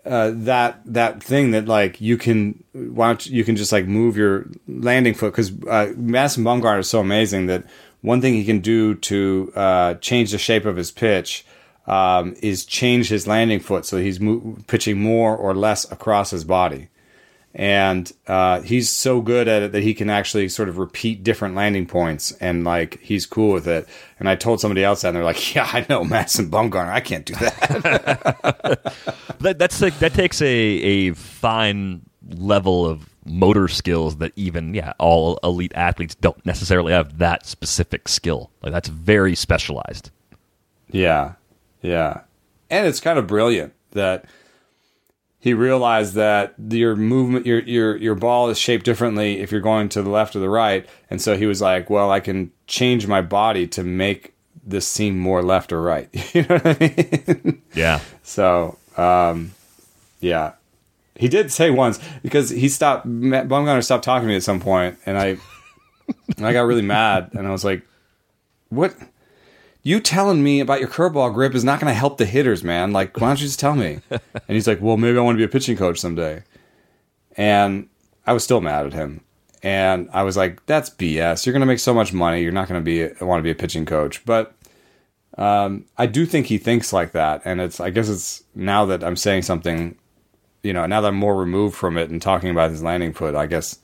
Speaker 2: uh, that that thing that like you can why don't you, you can just like move your landing foot because uh, Madison Bumgarner is so amazing that one thing he can do to uh, change the shape of his pitch um, is change his landing foot so he's mo- pitching more or less across his body and uh, he's so good at it that he can actually sort of repeat different landing points and like he's cool with it and i told somebody else that and they're like [laughs] yeah i know madison bumgarner i can't do that [laughs]
Speaker 1: That that's like, that takes a a fine level of motor skills that even yeah all elite athletes don't necessarily have that specific skill. Like that's very specialized.
Speaker 2: yeah yeah and it's kind of brilliant that he realized that your movement your your your ball is shaped differently if you're going to the left or the right and so he was like well i can change my body to make this seem more left or right [laughs] you know what i mean
Speaker 1: Yeah.
Speaker 2: So, um, yeah, he did say once because he stopped. Matt Bumgarner stopped talking to me at some point, and I, [laughs] and I got really mad, and I was like, "What? You telling me about your curveball grip is not going to help the hitters, man. Like, why don't you just tell me?" [laughs] And he's like, "Well, maybe I want to be a pitching coach someday." And I was still mad at him. And I was like, "That's BS. You're going to make so much money. You're not going to be want to be a pitching coach." But um, I do think he thinks like that, and it's. I guess it's now that I'm saying something, you know, now that I'm more removed from it and talking about his landing foot. I guess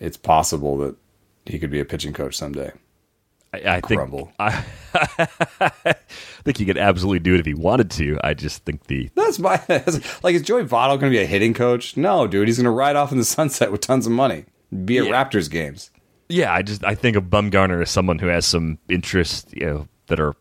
Speaker 2: it's possible that he could be a pitching coach someday.
Speaker 1: I, I think. I, [laughs] I think he could absolutely do it if he wanted to. I just think the
Speaker 2: That's my [laughs] that's, like. Is Joey Votto going to be a hitting coach? No, dude. He's going to ride off in the [laughs] sunset with tons of money. Be at
Speaker 1: Yeah.
Speaker 2: Raptors games.
Speaker 1: yeah, I just I think of Bumgarner as someone who has some interests, you know, that are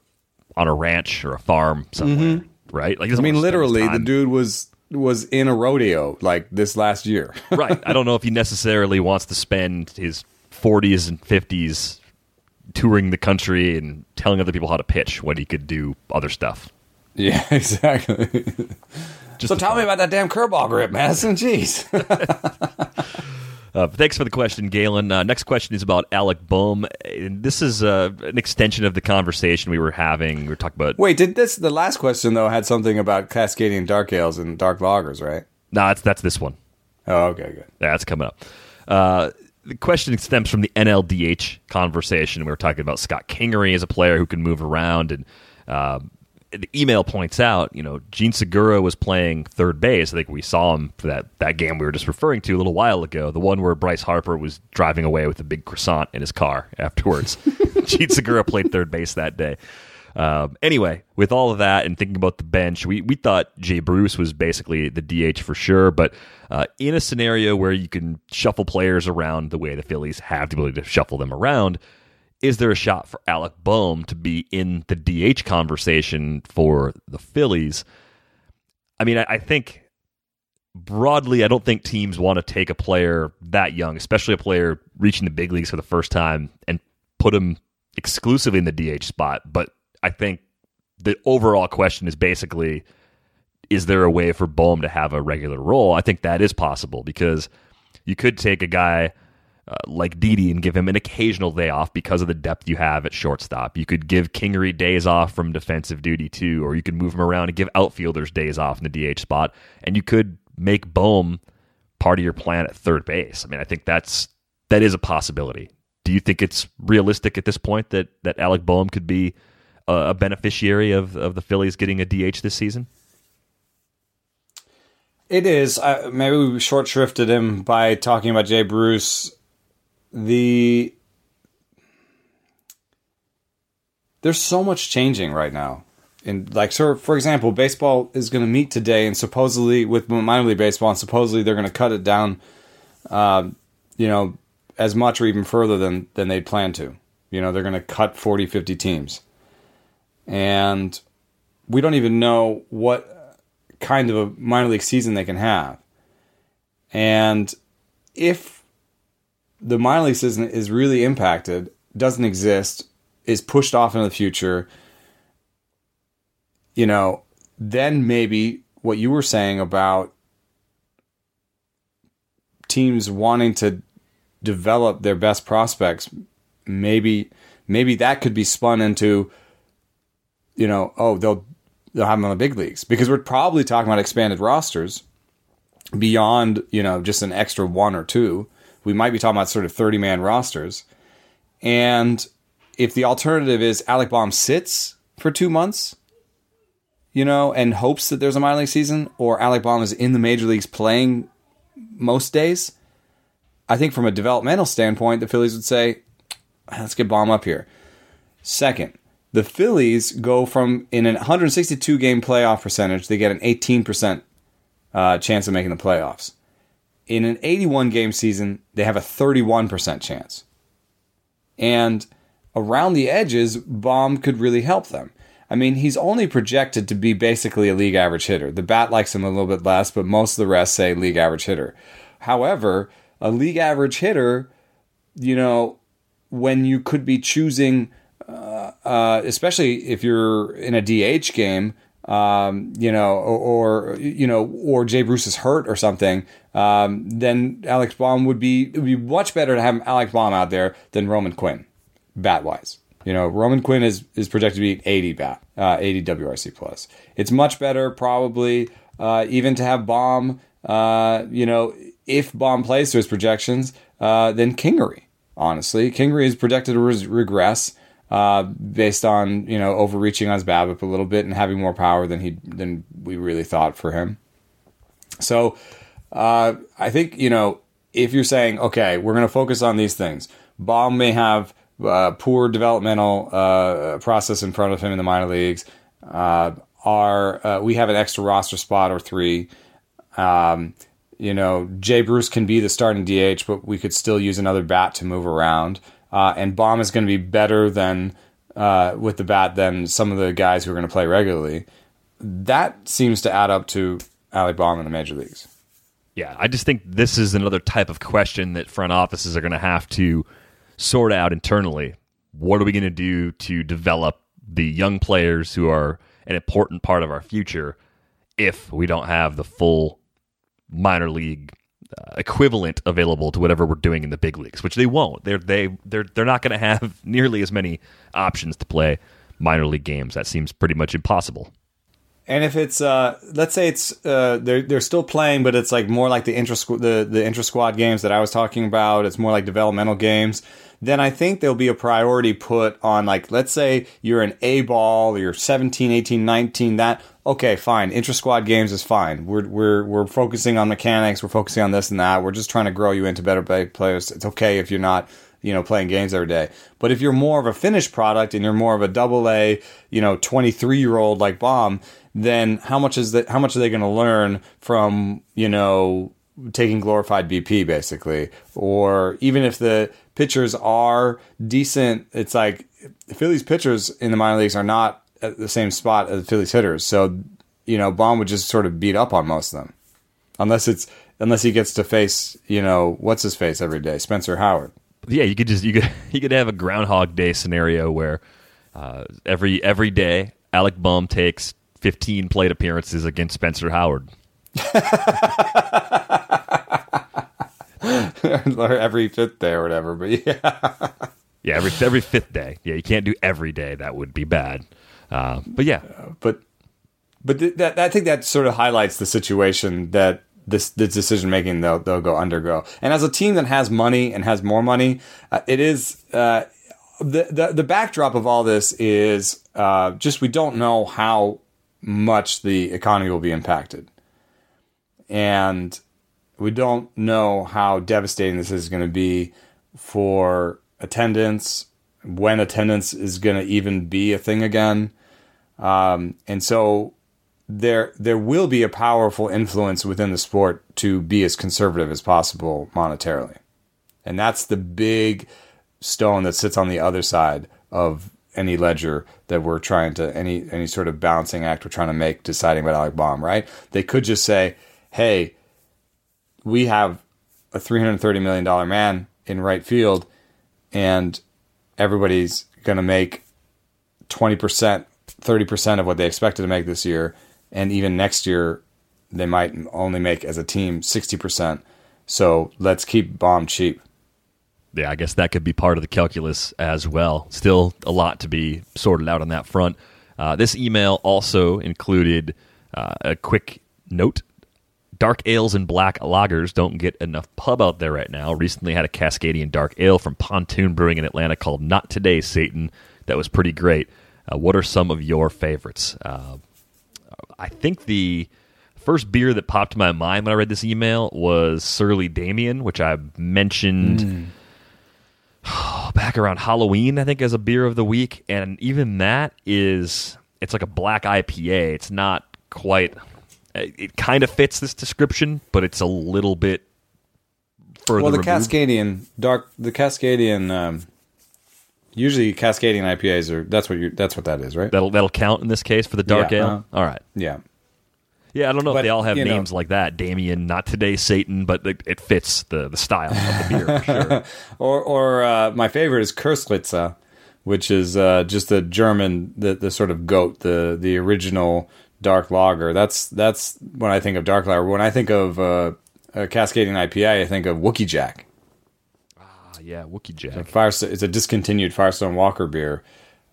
Speaker 1: on a ranch or a farm somewhere, mm-hmm. right? Like,
Speaker 2: I mean,
Speaker 1: wanna spend his
Speaker 2: literally, the dude was was in a rodeo like this last year.
Speaker 1: right. I don't know if he necessarily wants to spend his 40s and 50s touring the country and telling other people how to pitch when he could do other stuff.
Speaker 2: yeah, [laughs] exactly.
Speaker 1: Just
Speaker 2: so tell me about that damn curveball grip, Madison. Jeez. [laughs] [laughs]
Speaker 1: Uh, thanks for the question, Galen. Uh, next question is about Alec Bohm. And this is uh, an extension of the conversation we were having. We were talking about.
Speaker 2: Wait, did this the last question though had something about Cascadian dark ales and dark lagers, right?
Speaker 1: Nah, that's, that's this one.
Speaker 2: Oh, okay, good.
Speaker 1: Yeah, that's coming up. The question stems from the NLDH conversation. We were talking about Scott Kingery as a player who can move around, and uh, the email points out, you know, Jean Segura was playing third base. I think we saw him for that, that game we were just referring to a little while ago, the one where Bryce Harper was driving away with a big croissant in his car afterwards. [laughs] Jean Segura played third base that day. Um, anyway, with all of that and thinking about the bench, we, we thought Jay Bruce was basically the DH for sure. But uh, in a scenario where you can shuffle players around the way the Phillies have the ability to shuffle them around, is there a shot for Alec Bohm to be in the DH conversation for the Phillies? I mean, I, I think broadly, I don't think teams want to take a player that young, especially a player reaching the big leagues for the first time, and put him exclusively in the DH spot. But I think the overall question is basically is there a way for Bohm to have a regular role? I think that is possible because you could take a guy uh, like Didi and give him an occasional day off because of the depth you have at shortstop. You could give Kingery days off from defensive duty too, or you could move him around and give outfielders days off in the DH spot, and you could make Bohm part of your plan at third base. I mean, I think that's that is a possibility. Do you think it's realistic at this point that that Alec Bohm could be a, beneficiary of of the Phillies getting a DH this season?
Speaker 2: It is. Maybe we short shrifted him by talking about Jay Bruce. The there's so much changing right now. And like, so for example, baseball is going to meet today, and supposedly with minor league baseball, and supposedly they're going to cut it down, uh, you know, as much or even further than than they'd planned to. You know, they're going to cut 40, 50 teams, and we don't even know what kind of a minor league season they can have. And if the minor league season is really impacted, doesn't exist, is pushed off into the future, you know, then maybe what you were saying about teams wanting to develop their best prospects, maybe maybe that could be spun into, you know, oh they'll they'll have them on the big leagues because we're probably talking about expanded rosters beyond you know just an extra one or two. We might be talking about sort of thirty man rosters, and if the alternative is Alec Bohm sits for two months, you know, and hopes that there's a minor league season, or Alec Bohm is in the major leagues playing most days, I think from a developmental standpoint, the Phillies would say, let's get Bohm up here. Second, the Phillies go from in an 162 game playoff percentage, they get an 18% uh, chance of making the playoffs. In an 81 game season, they have a 31% chance. And around the edges, Bohm could really help them. I mean, he's only projected to be basically a league average hitter. The bat likes him a little bit less, but most of the rest say league average hitter. However, a league average hitter, you know, when you could be choosing, uh, especially if you're in a DH game, um, you know, or, or, you know, or Jay Bruce is hurt or something, um, then Alex Bohm would be it would be much better to have Alex Bohm out there than Roman Quinn, bat wise. You know, Roman Quinn is is projected to be 80 bat, uh, 80 WRC plus. It's much better probably uh, even to have Bohm. Uh, you know, if Bohm plays to his projections, uh, then Kingery. Honestly, Kingery is projected to res- regress uh, based on you know overreaching on his BABIP a little bit and having more power than he than we really thought for him. So uh, I think you know if you're saying okay, we're going to focus on these things. Bohm may have uh, poor developmental uh, process in front of him in the minor leagues. Uh, are uh, we have an extra roster spot or three? Um, you know, Jay Bruce can be the starting DH, but we could still use another bat to move around. Uh, and Bohm is going to be better than uh, with the bat than some of the guys who are going to play regularly. That seems to add up to Alec Bohm in the major leagues.
Speaker 1: Yeah, I just think this is another type of question that front offices are going to have to sort out internally. What are we going to do to develop the young players who are an important part of our future if we don't have the full minor league equivalent available to whatever we're doing in the big leagues, which they won't. They're they they're they're not going to have [laughs] nearly as many options to play minor league games. That seems pretty much impossible.
Speaker 2: And if it's uh, let's say it's uh, they're they're still playing, but it's like more like the intra the the intra squad games that I was talking about. It's more like developmental games. Then I think there'll be a priority put on like let's say you're an A ball, you're 17, 18, 19. That okay, fine. Intra squad games is fine. We're we're we're focusing on mechanics. We're focusing on this and that. We're just trying to grow you into better players. It's okay if you're not you know playing games every day. But if you're more of a finished product and you're more of a double A, you know, 23 year old like Bohm then how much is that? How much are they going to learn from you know taking glorified BP basically, or even if the pitchers are decent, it's like the Phillies pitchers in the minor leagues are not at the same spot as the Phillies hitters. So you know, Bohm would just sort of beat up on most of them, unless it's unless he gets to face you know what's his face every day, Spencer Howard.
Speaker 1: Yeah, you could just you could [laughs] you could have a Groundhog Day scenario where uh, every every day Alec Bohm takes 15 plate appearances against Spencer Howard. [laughs] [laughs]
Speaker 2: every fifth day or whatever, but yeah. [laughs]
Speaker 1: yeah, every every fifth day. Yeah, you can't do every day. That would be bad. Uh, but yeah,
Speaker 2: uh, but but th- that I think that sort of highlights the situation that this the decision making they'll they'll go undergo. And as a team that has money and has more money, uh, it is uh, the, the the backdrop of all this is uh, just we don't know how much the economy will be impacted. And we don't know how devastating this is going to be for attendance, when attendance is going to even be a thing again. Um, and so there there will be a powerful influence within the sport to be as conservative as possible monetarily. And that's the big stone that sits on the other side of any ledger that we're trying to any any sort of balancing act we're trying to make deciding about Alec Bohm, right? They could just say, "Hey, we have a 330 million dollar man in right field and everybody's going to make 20%, 30% of what they expected to make this year and even next year they might only make as a team 60%. So, let's keep Bohm cheap."
Speaker 1: yeah, I guess that could be part of the calculus as well. Still a lot to be sorted out on that front. Uh, this email also included uh, a quick note. Dark ales and black lagers don't get enough pub out there right now. Recently had a Cascadian dark ale from Pontoon Brewing in Atlanta called Not Today, Satan. That was pretty great. Uh, what are some of your favorites? Uh, I think the first beer that popped to my mind when I read this email was Surly Damien, which I mentioned. Mm [sighs] back around Halloween, I think, as a beer of the week, and even that is it's like a black IPA. It's not quite. It kind of fits this description, but it's a little bit further.
Speaker 2: Well, the
Speaker 1: removed.
Speaker 2: Cascadian dark, the Cascadian. Um, usually, Cascadian IPAs are that's what you that's what that is, right?
Speaker 1: That'll that'll count in this case for the dark
Speaker 2: yeah,
Speaker 1: ale.
Speaker 2: Uh,
Speaker 1: All right.
Speaker 2: Yeah.
Speaker 1: Yeah, I don't know
Speaker 2: but,
Speaker 1: if they all have names
Speaker 2: know,
Speaker 1: like that. Damien, not today, Satan, but it, it fits the, the style of the beer, sure. [laughs]
Speaker 2: or or uh, my favorite is Köstritzer, which is uh, just the German, the, the sort of goat, the the original dark lager. That's that's when I think of dark lager. When I think of uh, a Cascadian IPA, I think of Wookey Jack.
Speaker 1: Ah, yeah, Wookey Jack.
Speaker 2: It's a, Fire, it's a discontinued Firestone Walker beer.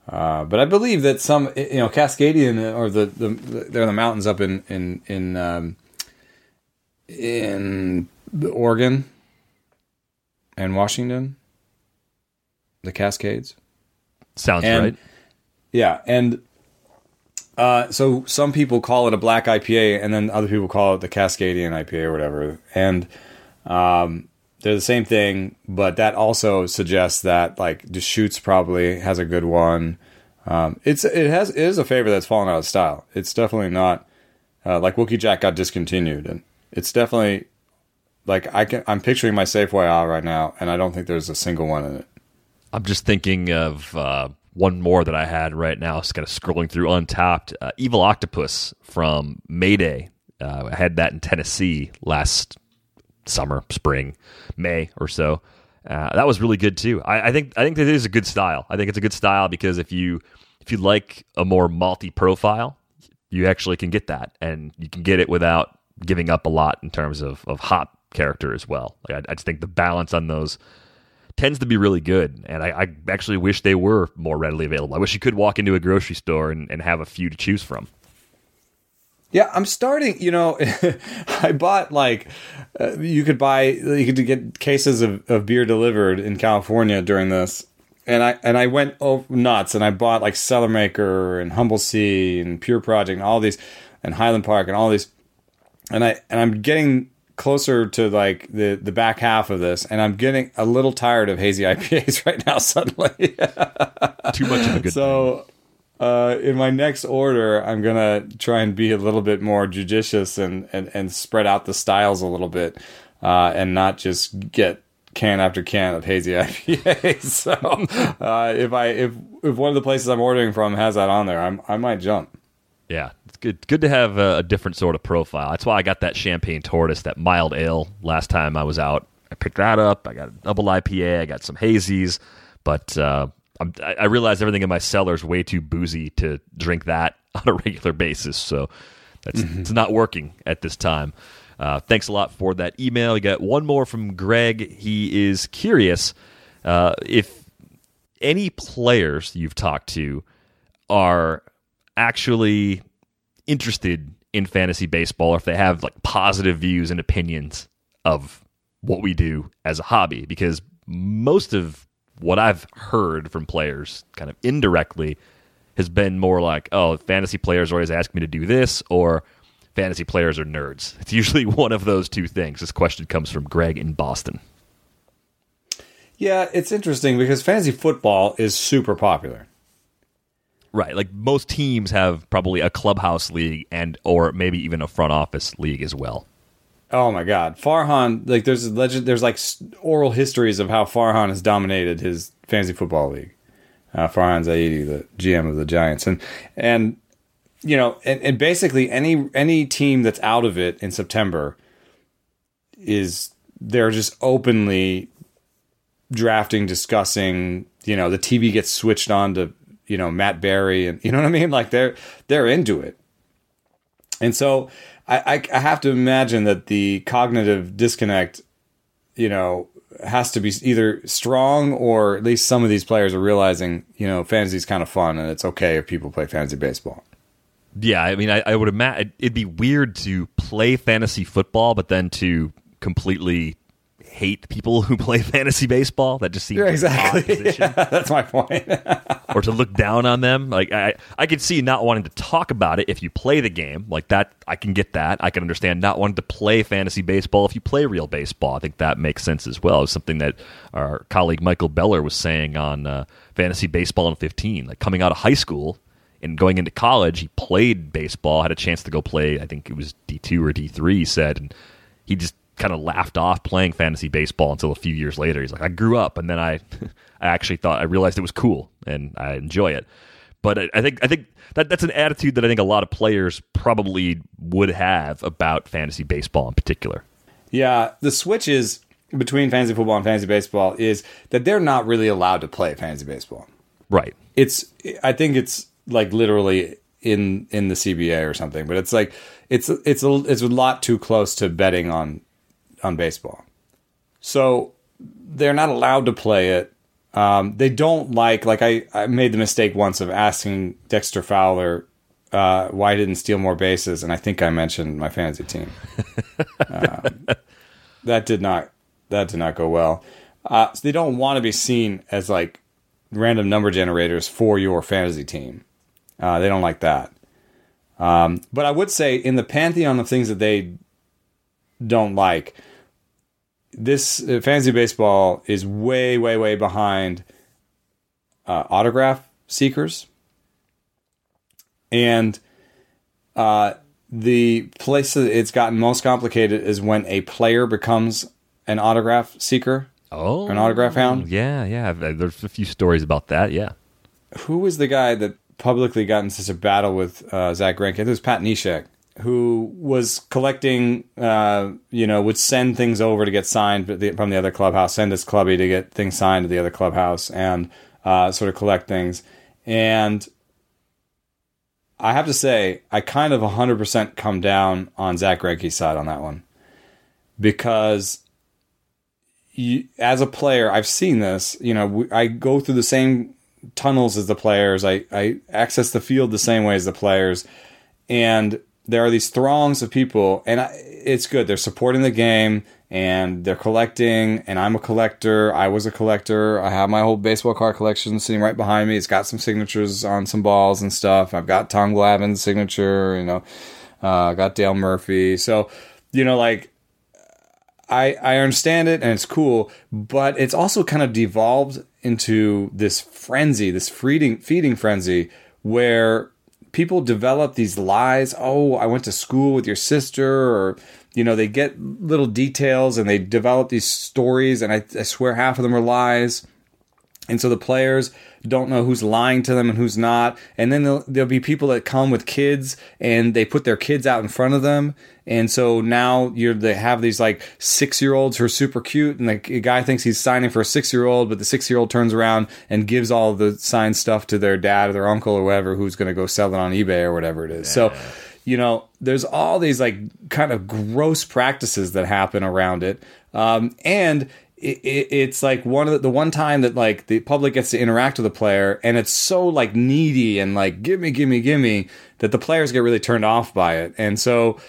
Speaker 2: Uh, but I believe that some, you know, Cascadian or the, the they're in the mountains up in in in um, in Oregon and Washington, the Cascades.
Speaker 1: Sounds
Speaker 2: and,
Speaker 1: right.
Speaker 2: Yeah, and uh, so some people call it a black IPA, and then other people call it the Cascadian IPA or whatever. And um, they're the same thing, but that also suggests that like Deschutes probably has a good one. Um, it's it has it is a favorite that's fallen out of style. It's definitely not uh, like Wookey Jack got discontinued, and it's definitely like I can I'm picturing my Safeway aisle right now, and I don't think there's a single one in it.
Speaker 1: I'm just thinking of uh, one more that I had right now. It's kind of scrolling through Untappd, Uh, Evil Octopus from Mayday. Uh, I had that in Tennessee last summer, spring, May or so. Uh, that was really good too. I, I, think I think that is a good style. I think it's a good style because if you if you like a more malty profile, you actually can get that, and you can get it without giving up a lot in terms of of hot character as well. Like I, I just think the balance on those tends to be really good, and I, I, actually wish they were more readily available. I wish you could walk into a grocery store and, and have a few to choose from.
Speaker 2: Yeah, I'm starting. You know, [laughs] I bought like uh, you could buy you could get cases of, of beer delivered in California during this, and I and I went oh, nuts and I bought like Cellarmaker and Humble Sea and Pure Project and all these and Highland Park and all these, and I and I'm getting closer to like the the back half of this, and I'm getting a little tired of hazy [laughs] IPAs right now. Suddenly, [laughs]
Speaker 1: too much of a good.
Speaker 2: So, uh, in my next order, I'm gonna try and be a little bit more judicious and and and spread out the styles a little bit, uh, and not just get can after can of hazy [laughs] IPAs. so, uh, if I if if one of the places I'm ordering from has that on there, I'm I might jump.
Speaker 1: Yeah, good. Good to have a, a, different sort of profile. That's why I got that champagne tortoise, that mild ale, last time I was out. I picked that up. I got a double IPA. I got some hazies, but uh, i realized everything in my cellar is way too boozy to drink that [laughs] on a regular basis. So that's mm-hmm. it's not working at this time. Uh, thanks a lot for that email. We got one more from Greg. He is curious uh, if any players you've talked to are actually interested in fantasy baseball or if they have like positive views and opinions of what we do as a hobby because most of what I've heard from players kind of indirectly has been more like, oh, fantasy players always ask me to do this or fantasy players are nerds. [laughs] It's usually [laughs] one of those two things. This question comes from Greg in Boston.
Speaker 2: Yeah, it's interesting because fantasy football is super popular.
Speaker 1: Right. Like most teams have probably a clubhouse league and or maybe even a front office league as well.
Speaker 2: Oh my god. Farhan like there's legend there's like oral histories of how Farhan has dominated his fantasy football league. Uh, Farhan Zaidi, the GM of the Giants. And and you know, and, and basically any any team that's out of it in September is they're just openly drafting, discussing, you know, the TV gets switched on to you know Matt Berry and [laughs] you know what I mean. Like they're they're into it, and so I, I, have to imagine that the cognitive disconnect, you know, has to be either strong or at least some of these players are realizing you know fantasy is kind of fun and it's okay if people play fantasy baseball.
Speaker 1: Yeah, I mean, I, I would imagine it'd be weird to play fantasy football, but then to completely hate people who play [laughs] fantasy baseball. That just seems yeah,
Speaker 2: exactly.
Speaker 1: Like [laughs] yeah,
Speaker 2: that's my point.
Speaker 1: or to look down on them. Like I, I could see not wanting to talk about it if you play the game. Like that, I can get that. I can understand not wanting to play fantasy baseball if you play real baseball. I think that makes sense as well. It's something that our colleague Michael Beller was saying on uh, fantasy baseball in 15. Like coming out of high school and going into college, he played baseball. Had a chance to go play. I think it was D two or D three. He said, and he just kind of laughed off playing fantasy baseball until a few years later. He's like, I grew up, and then I, [laughs] I actually thought I realized it was cool and I enjoy it. But I, I think I think that that's an attitude that I think a lot of players probably would have about fantasy baseball in particular.
Speaker 2: Yeah, the switches between fantasy football and fantasy baseball is that they're not really allowed to play fantasy baseball.
Speaker 1: Right.
Speaker 2: It's I think it's like literally in in the CBA or something, but it's like it's it's a it's a lot too close to betting on on baseball. So they're not allowed to play it. Um, they don't like like I, I made the mistake once of asking Dexter Fowler uh, why I didn't steal more bases, and I think I mentioned my fantasy team. [laughs] um, that did not that did not go well. Uh, so they don't want to be seen as like random number generators for your fantasy team. Uh, they don't like that. Um, but I would say in the pantheon of things that they don't like, this uh, fantasy baseball is way, way, way behind uh, autograph seekers, and uh, the place that it's gotten most complicated is when a player becomes an autograph seeker,
Speaker 1: Oh,
Speaker 2: an autograph hound.
Speaker 1: Yeah, yeah. There's a few stories about that. Yeah.
Speaker 2: Who was the guy that publicly got into such a battle with uh, Zack Greinke? It was Pat Neshek, who was collecting, uh, you know, would send things over to get signed from the other clubhouse, send his clubby to get things signed to the other clubhouse, and uh, sort of collect things. And I have to say, I kind of 100% come down on Zack Greinke's side on that one because you, as a player, I've seen this. You know, I go through the same tunnels as the players. I, I access the field the same way as the players, and there are these throngs of people, and I, it's good. They're supporting the game and they're collecting. And I'm a collector. I was a collector. I have my whole baseball card collection sitting right behind me. It's got some signatures on some balls and stuff. I've got Tom Glavine's signature. You know, uh, got Dale Murphy. So, you know, like I, I understand it and it's cool, but it's also kind of devolved into this frenzy, this feeding feeding frenzy, where people develop these lies. Oh, I went to school with your sister, or you know, they get little details and they develop these stories, and I, I swear half of them are lies. And so the players don't know who's lying to them and who's not. And then there'll, there'll, be people that come with kids and they put their kids out in front of them. And so now you're they have these like six year olds who are super cute, and the guy thinks he's signing for a six year old, but the six year old turns around and gives all the signed stuff to their dad or their uncle or whoever who's going to go sell it on eBay or whatever it is. Yeah. So you know, there's all these like kind of gross practices that happen around it. Um, and it, it, it's like one of the, the, one time that like the public gets to interact with the player and it's so like needy and like gimme gimme gimme that the players get really turned off by it. And so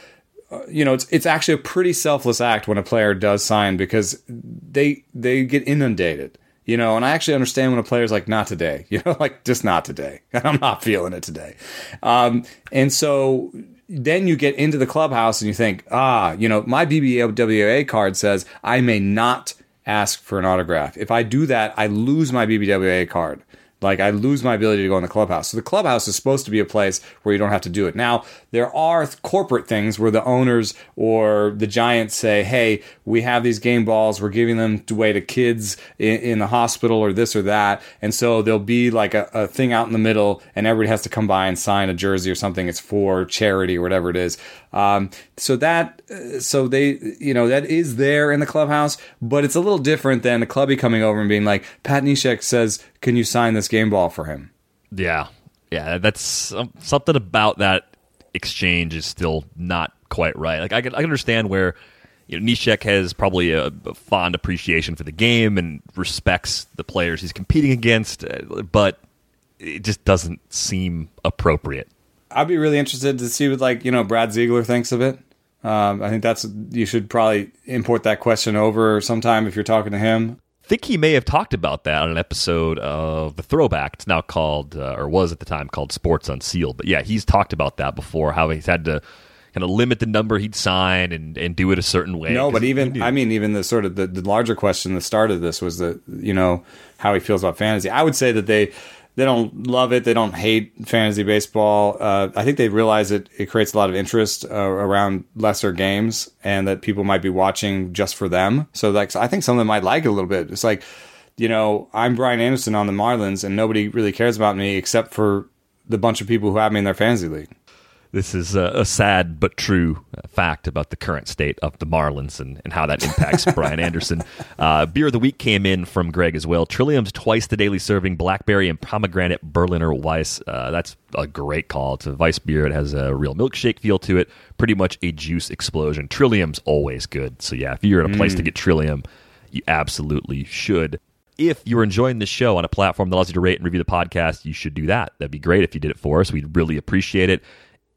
Speaker 2: uh, you know it's it's actually a pretty selfless act when a player does sign because they they get inundated you know? And i actually understand when a player's like not today [laughs] you know? Like just not today. [laughs] I'm not feeling it today. Um, and so then you get into the clubhouse and you think ah you know my bbwa card says i may not ask for an autograph. If I do that, I lose my BBWA card. Like I lose my ability to go in the clubhouse. So the clubhouse is supposed to be a place where you don't have to do it. Now, there are corporate things where the owners or the giants say, "Hey, we have these game balls. We're giving them away to kids in, in the hospital or this or that." And so there'll be like a, a thing out in the middle, and everybody has to come by and sign a jersey or something. It's for charity or whatever it is. Um, so that, so they, you know, that is there in the clubhouse, but it's a little different than the clubby coming over and being like, Pat Neshek says, "Can you sign this game ball for him?"
Speaker 1: Yeah, yeah, that's um, something about that exchange is still not quite right. Like I can, I can understand where you know Neshek has probably a, a, fond appreciation for the game and respects the players he's competing against, uh, but it just doesn't seem appropriate.
Speaker 2: I'd be really interested to see what like you know Brad Ziegler thinks of it. Um, I think that's you should probably import that question over sometime if you're talking to him.
Speaker 1: I think he may have talked about that on an episode of the Throwback. It's now called, uh, or was at the time called Sports Unsealed. But yeah, he's talked about that before. How he's had to kind of limit the number he'd sign and, and do it a certain way.
Speaker 2: No, but even I mean, even the sort of the, the larger question that started this was that you know how he feels about fantasy. I would say that they they don't love it. They don't hate fantasy baseball. Uh, I think they realize it, it creates a lot of interest uh, around lesser games and that people might be watching just for them. So like, I think some of them might like it a little bit. It's like, you know, I'm Brian Anderson on the Marlins and nobody really cares about me except for the bunch of people who have me in their fantasy league.
Speaker 1: This is a, a sad but true uh, fact about the current state of the Marlins and, and how that impacts [laughs] Brian Anderson. Uh, beer of the week came in from Greg as well. Trillium's twice the daily serving blackberry and pomegranate Berliner Weiss. Uh, that's a great call. It's a Weiss beer. It has a real milkshake feel to it. Pretty much a juice explosion. Trillium's always good. So yeah, if you're in a place mm. to get Trillium, you absolutely should if you're enjoying this show on a platform that allows you to rate and review the podcast, you should do that. That'd be great if you did it for us. We'd really appreciate it.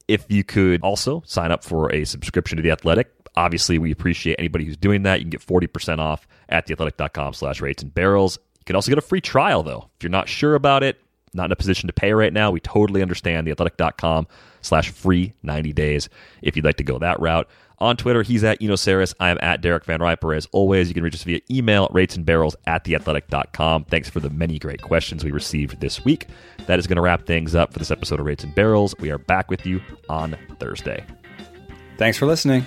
Speaker 1: If you could also sign up for a subscription to The Athletic, obviously we appreciate anybody who's doing that. You can get 40% off at theathletic.com slash rates and barrels. You can also get a free trial, though. If you're not sure about it, not in a position to pay right now, we totally understand. Theathletic.com slash free 90 days if you'd like to go that route. On Twitter, he's at Eno Sarris. I am at Derek VanRiper. As always, you can reach us via email, ratesandbarrels at theathletic.com. Thanks for the many great questions we received this week. That is going to wrap things up for this episode of Rates and Barrels. We are back with you on Thursday.
Speaker 2: Thanks for listening.